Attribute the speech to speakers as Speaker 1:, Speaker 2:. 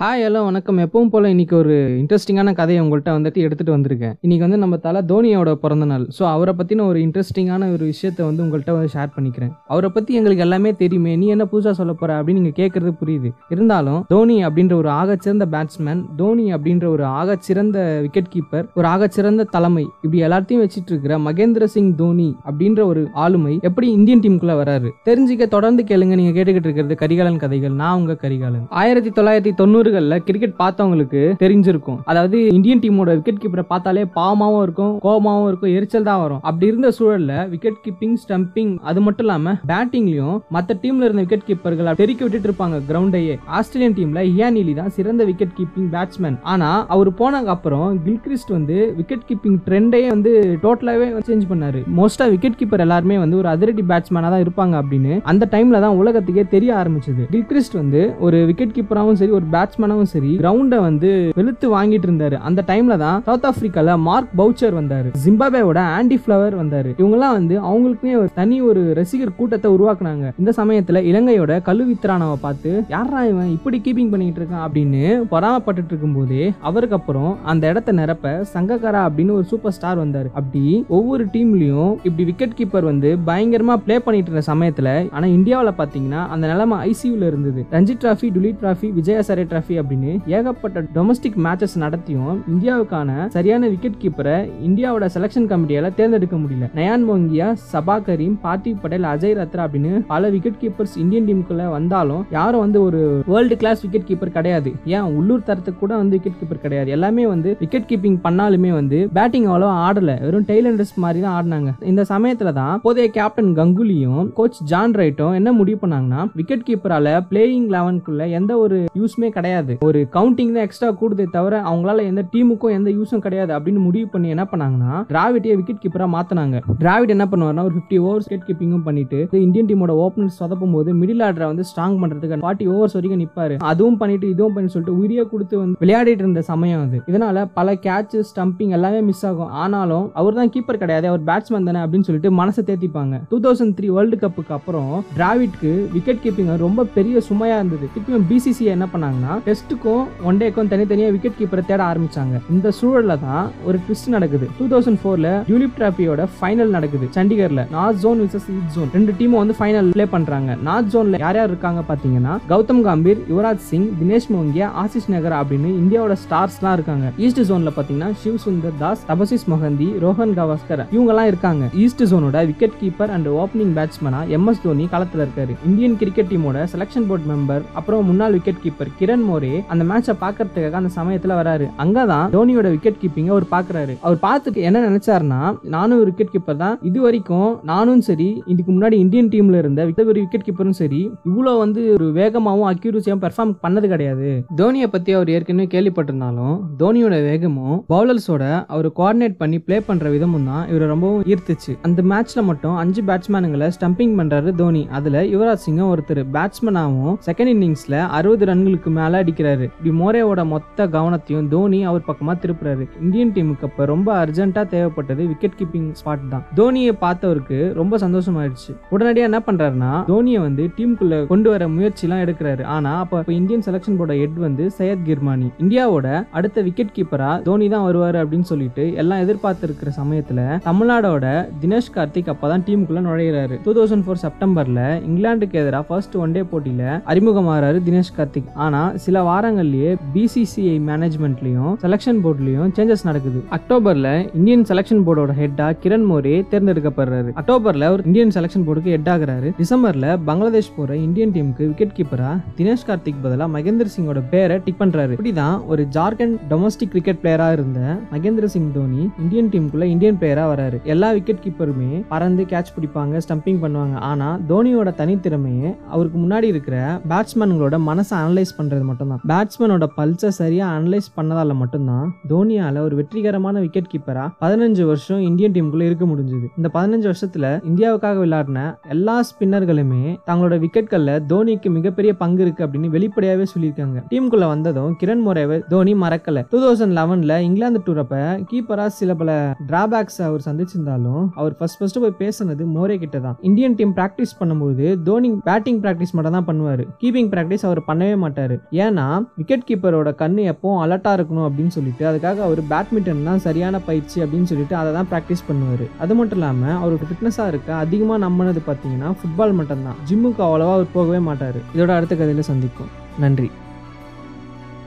Speaker 1: Hi hello வணக்கம். எப்பவும் போல இன்னைக்கு ஒரு இன்ட்ரெஸ்டிங்கான கதையை உங்கள்கிட்ட வந்துட்டு எடுத்துட்டு வந்திருக்கேன். இன்னைக்கு வந்து நம்ம தலை தோனியோட பிறந்த நாள். ஸோ அவரை பத்தின ஒரு இன்ட்ரெஸ்டிங்கான ஒரு விஷயத்த வந்து உங்கள்கிட்ட வந்து ஷேர் பண்ணிக்கிறேன். அவரை பத்தி எங்களுக்கு எல்லாமே தெரியுமே. நீ என்ன புதுசா சொல்ல போற அப்படின்னு நீங்க கேட்கறது புரியுது. இருந்தாலும் தோனி அப்படின்ற ஒரு ஆகச்சிறந்த பேட்ஸ்மேன் தோனி அப்படின்ற ஒரு ஆகச்சிறந்த விக்கெட் கீப்பர் ஒரு ஆகச்சிறந்த தலைமை இப்படி எல்லாத்தையும் வச்சிட்டு இருக்கிற மகேந்திர சிங் தோனி அப்படின்ற ஒரு ஆளுமை எப்படி இந்தியன் டீமுக்குள்ள வராரு? தெரிஞ்சுக்க தொடர்ந்து கேளுங்க. நீங்க கேட்டுக்கிட்டு இருக்கிறது கரிகாலன் கதைகள். நான் உங்க கரிகாலன். ஆயிரத்தி தொள்ளாயிரத்தி தொண்ணூறு தொண்ணூறுகள்ல கிரிக்கெட் பார்த்தவங்களுக்கு தெரிஞ்சிருக்கும். அதாவது இந்தியன் டீமோட விக்கெட் கீப்பரை பார்த்தாலே பாவமாவும் இருக்கும் கோபமாவும் இருக்கும் எரிச்சல் தான் வரும். அப்படி இருந்த சூழல்ல விக்கெட் கீப்பிங் ஸ்டம்பிங் அது மட்டும் இல்லாம பேட்டிங்லயும் மத்த டீம்ல இருந்த விக்கெட் கீப்பர்கள் தெறிக்க விட்டுட்டு இருப்பாங்க கிரவுண்டையே ஆஸ்திரேலியன் டீம்ல இயான் நீலி தான் சிறந்த விக்கெட் கீப்பிங் பேட்ஸ்மேன் ஆனா அவர் போனதுக்கு அப்புறம் கில்கிரிஸ்ட் வந்து விக்கெட் கீப்பிங் ட்ரெண்டையே வந்து டோட்டலாவே சேஞ்ச் பண்ணாரு. மோஸ்டா விக்கெட் கீப்பர் எல்லாருமே வந்து ஒரு அதிரடி பேட்ஸ்மேனா தான் இருப்பாங்க அப்படின்னு அந்த டைம்ல தான் உலகத்துக்கே தெரிய ஆரம்பிச்சது. கில்கிரிஸ்ட் வந்து ஒரு விக்கெட் கீப்பராகவும் சரி ஒரு பேட்ஸ்மேனாகவும் சரி கிரவுண்டை வந்து வெளுத்து வாங்கிட்டு இருந்தாரு. அந்த டைம்ல தான் சவுத் ஆப்பிரிக்கால மார்க் பவுச்சர் வந்தாரு. ஜிம்பாபேவோட ஆண்டி ஃபிளவர் வந்தாரு. இவங்கெல்லாம் வந்து அவங்களுக்குமே ஒரு தனி ஒரு ரசிகர் கூட்டத்தை உருவாக்குனாங்க. இந்த சமயத்துல இலங்கையோட கழுவித்திரானவை பார்த்து யாரா இவன்? இப்படி கீப்பிங் பண்ணிட்டு இருக்கான்? அப்படின்னு பொறாமப்பட்டுட்டு இருக்கும் போதே அவருக்கு அப்புறம் அந்த இடத்த நிரப்ப சங்ககாரா அப்படின்னு ஒரு சூப்பர் ஸ்டார் வந்தாரு. அப்படி ஒவ்வொரு டீம்லயும் இப்படி விக்கெட் கீப்பர் வந்து பயங்கரமா ப்ளே பண்ணிட்டு இருந்த சமயத்துல ஆனா இந்தியாவில பாத்தீங்கன்னா அந்த நிலைமை ஐசியூல இருந்தது. Ranji trophy Duleep trophy Vijay Hazare trophy அப்படின்னு ஏகப்பட்ட டொமஸ்டிக் மேட்சஸ் நடத்தியும் இந்தியாவுக்கான சரியான விக்கெட் கீப்பரை இந்தியாவோட செலக்ஷன் கமிட்டியால தேர்ந்தெடுக்க முடியல. நயான் மோங்கியா சபா கரீம் பார்த்திவ் பட்டேல் அஜய் ரத்ரா அப்படின்னு பல விக்கெட் கீப்பர்ஸ் இந்தியன் டீமுக்குள்ள வந்தாலும் யாரும் வந்து ஒரு வேர்ல்டு கிளாஸ் விக்கெட் கீப்பர் கிடையாது. ஏன்? உள்ளூர் தரத்துக்கு கூட வந்து விக்கெட் கீப்பர் கிடையாது. எல்லாமே வந்து விக்கெட் கீப்பிங் பண்ணாலுமே வந்து பேட்டிங் அவ்வளோ ஆடல. வெறும் டெய்லண்டர்ஸ் மாதிரி தான் ஆடினாங்க. இந்த சமயத்துல தான் போதைய கேப்டன் கங்குலியும் கோச் ஜான் ரைட்டும் என்ன முடிவு பண்ணாங்கன்னா விக்கெட் கீப்பரால பிளேயிங் லெவனுக்குள்ள எந்த ஒரு யூஸ்மே கிடையாது. ஒரு கவுண்டிங் தான் எக்ஸ்ட்ரா கூடுதே தவிர அவங்களால எந்த டீமுக்கும் எந்த யூஸும் கிடையாது. அப்படின்னு முடிவு பண்ணி என்ன பண்ணாங்கன்னா டிராவிடியை விக்கெட் கீப்பரா மாத்தினாங்க. டிராவிட் என்ன பண்ணுவார்னா ஒரு ஃபிஃப்டி ஓவர்ஸ் விக்கெட் கீப்பிங்கும் பண்ணிட்டு இந்தியன் டீமோட ஓப்பனர் சொதப்பும் போது மிடில் ஆர்டரை வந்து ஸ்ட்ராங் பண்றதுக்கு ஃபார்ட்டி ஓவர்ஸ் வரைக்கும் நிப்பாரு. அதுவும் பண்ணிட்டு இதுவும் பண்ணி சொல்லிட்டு உரிய கொடுத்து வந்து விளையாடிட்டு இருந்த சமயம் அது. இதனால பல கேட்ச் ஸ்டம்பிங் எல்லாமே மிஸ் ஆகும். ஆனாலும் அவர் தான் கீப்பர் கிடையாது. அவர் பேட்ஸ்மேன் தானே அப்படின்னு சொல்லிட்டு மனசை தேத்திப்பாங்க. டூ தௌசண்ட் த்ரீ வேர்ல்டு கப்புக்கு அப்புறம் டிராவிட்க்கு விக்கெட் கீப்பிங் ரொம்ப பெரிய சுமையா இருந்தது. திருப்பியும் பிசிசி என்ன பண்ணாங்கன்னா டெஸ்ட்டுக்கும் ஒன் டேக்கும் தனித்தனியாக விக்கெட் கீப்பரை தேட ஆரம்பிச்சாங்க. இந்த சூழல்ல தான் ஒரு ட்விஸ்ட் நடக்குது. டூ தௌசண்ட் ஃபோர்ல யூலிப் டிராபியோட ஃபைனல் நடக்குது. சண்டிகர்ல north zone versus east zone ரெண்டு டீமும் வந்து ஃபைனல் ப்ளே பண்றாங்க. நார்த் ஜோன்ல யார் யார் இருக்காங்க பாத்தீங்கன்னா கௌதம் காம்பீர் யுவராஜ் சிங் தினேஷ் மோங்கியா ஆசிஷ் நகர் அப்படின்னு இந்தியாவோட ஸ்டார்ஸ்லாம் இருக்காங்க. ஈஸ்ட் ஜோன்ல பாத்தீங்கன்னா சிவ் சுந்தர் தாஸ் தபசிஸ் மொஹந்தி ரோஹன் கவாஸ்கர் இவங்க எல்லாம் இருக்காங்க. ஈஸ்ட் ஜோனோட விக்கெட் கீப்பர் அண்ட் ஓப்பனிங் பேட்ஸ்மனா எம் எஸ் தோனி களத்துல இருக்காரு. இந்தியன் கிரிக்கெட் டீமோட செலக்ஷன் போர்ட் மெம்பர் அப்புறம் முன்னாள் விக்கெட் கீப்பர் கிரண் மோரே அந்த மேட்சை பாக்குறதுக்காக அந்த சமயத்துல வராரு. அங்கதான் தோனியோட விக்கெட் கீப்பிங்க அவர் பாக்குறாரு. அவர் பார்த்துட்டு என்ன நினைச்சாருன்னா நானும் ஒரு விக்கெட் கீப்பர் தான். இது வரைக்கும் நானும் சரி இதுக்கு முன்னாடி இந்தியன் டீம்ல இருந்த ஒரு விக்கெட் கீப்பரும் சரி இவ்வளவு வந்து ஒரு வேகமாவும் அக்யூரஸியாவும் பெர்ஃபார்ம் பண்ணது கிடையாது. தோனியை பத்தி அவர் ஏற்கனவே கேள்விப்பட்டிருந்தாலும் தோனியோட வேகமும் பவுலர்ஸோட அவர் கோஆர்டினேட் பண்ணி ப்ளே பண்ற விதமும் தான் இவரை ரொம்பவும் ஈர்த்துச்சு. அந்த மேட்ச்ல மட்டும் அஞ்சு பேட்ஸ்மேனுங்களை ஸ்டம்பிங் பண்றாரு தோனி. அதுல யுவராஜ் சிங்கும் ஒருத்தர் பேட்ஸ்மேனாகவும் செகண்ட் இன்னிங்ஸ்ல அறுபது ரன்களுக்கு மேல அடிக்கிறாரு. இப்படி மோரேவோட மொத்த கவனத்தையும் தோனி அவர் பக்கமா திருப்புறாரு. இந்தியன் டீமுக்கு அப்ப ரொம்ப அர்ஜென்ட்டா தேவைப்பட்டது விக்கெட் கீப்பிங் ஸ்பாட் தான். தோனியை பார்த்தவருக்கு ரொம்ப சந்தோஷமாயிடுச்சு. உடனடியா என்ன பண்றாருன்னா தோனியை வந்து டீமுக்குள்ள கொண்டு வர முயற்சி எல்லாம் எடுக்கிறாரு. ஆனா அப்ப இந்தியன் செலக்ஷன் போர்ட ஹெட் வந்து சையத் கிர்மானி. இந்தியாவோட அடுத்த விக்கெட் கீப்பரா தோனி தான் வருவாரு அப்படின்னு சொல்லிட்டு எல்லாம் எதிர்பார்த்திருக்கிற சமயத்துல தமிழ்நாடோட தினேஷ் கார்த்திக் அப்பதான் டீமுக்குள்ள நுழையிறாரு. டூ தௌசண்ட் ஃபோர் செப்டம்பர்ல இங்கிலாந்துக்கு எதிராக ஃபர்ஸ்ட் ஒன் டே போட்டியில அறிமுகமாறாரு தினேஷ் கார்த்திக். ஆனா சில வாரங்கள்லயே பிசிசிஐ மேனேஜ்மெண்ட்லயும் செலக்ஷன் போர்ட்லயும் சேஞ்சஸ் நடக்குது. அக்டோபர்ல இந்தியன் செலக்ஷன் போர்டோட ஹெட்டா கிரண் மோரே தேர்ந்தெடுக்கப்படுறாரு. அக்டோபர்ல ஒரு இந்தியன் செலக்ஷன் போர்டுக்கு ஹெட் ஆகிறாரு. டிசம்பர்ல பங்களாதேஷ் போற இந்தியன் டீமுக்கு விக்கெட் கீப்பரா தினேஷ் கார்த்திக் பதிலா மகேந்திர சிங்கோட பேரை டிக் பண்றாரு. இப்படிதான் ஒரு ஜார்க்கண்ட் டொமஸ்டிக் கிரிக்கெட் பிளேயரா இருந்த மகேந்திர சிங் தோனி இந்தியன் டீமுக்குள்ள இந்தியன் பிளேயரா வராரு. எல்லா விக்கெட் கீப்பருமே பறந்து கேட்ச் பிடிப்பாங்க ஸ்டம்பிங் பண்ணுவாங்க. ஆனா தோனியோட தனித்திறமையே அவருக்கு முன்னாடி இருக்கிற பேட்ஸ்மேன்களோட மனசை அனலைஸ் பண்றது மட்டும்தான். பேட்ஸ்மேனோட பல்ஸை சரியா அனலைஸ் பண்ணதால மட்டும்தான் தோனியால ஒரு வெற்றிகரமான விக்கெட் கீப்பரா பதினஞ்சு வருஷம் இந்தியன் டீமுக்குள்ள இருக்க முடிஞ்சது. இந்த பதினஞ்சு வருஷத்துல இந்தியாவுக்காக விளையாடின எல்லா ஸ்பின்னர்களுமே தங்களோட விக்கெட்கள்ல தோனிக்கு மிகப்பெரிய பங்கு இருக்கு அப்படின்னு வெளிப்படையாவே சொல்லியிருக்காங்க. டீமுக்குள்ள வந்ததும் கிரண் மோரேவை தோனி மறக்கல. டூ தௌசண்ட் லெவன்ல இங்கிலாந்து டூரப்ப கீப்பராக கீப்பரா சில பல டிராபேக்ஸ் அவர் சந்திச்சிருந்தாலும் அவர் ஃபர்ஸ்ட் ஃபர்ஸ்ட் போய் பேசுனது மோரே கிட்ட தான். இந்தியன் டீம் பிராக்டிஸ் பண்ணும்போது தோனி பேட்டிங் பிராக்டிஸ் மட்டும் தான் பண்ணுவாரு. கீப்பிங் பிராக்டிஸ் அவர் பண்ணவே மாட்டாரு. ஏன்னா விக்கெட் கீப்பரோட கண்ணு எப்பவும் அலர்ட்டாக இருக்கணும் அப்படின்னு சொல்லிட்டு அதுக்காக அவர் பேட்மிண்டன் தான் சரியான பயிற்சி அப்படின்னு சொல்லிட்டு அதை தான் ப்ராக்டிஸ் பண்ணுவார். அது மட்டும் இல்லாமல் அவருக்கு ஃபிட்னஸாக இருக்க அதிகமாக நம்பினது பார்த்தீங்கன்னா ஃபுட்பால் மட்டும்தான். ஜிம்முக்கு அவ்வளோவா அவர் போகவே மாட்டார். இதோட அடுத்த கதையில் சந்திக்கும் நன்றி.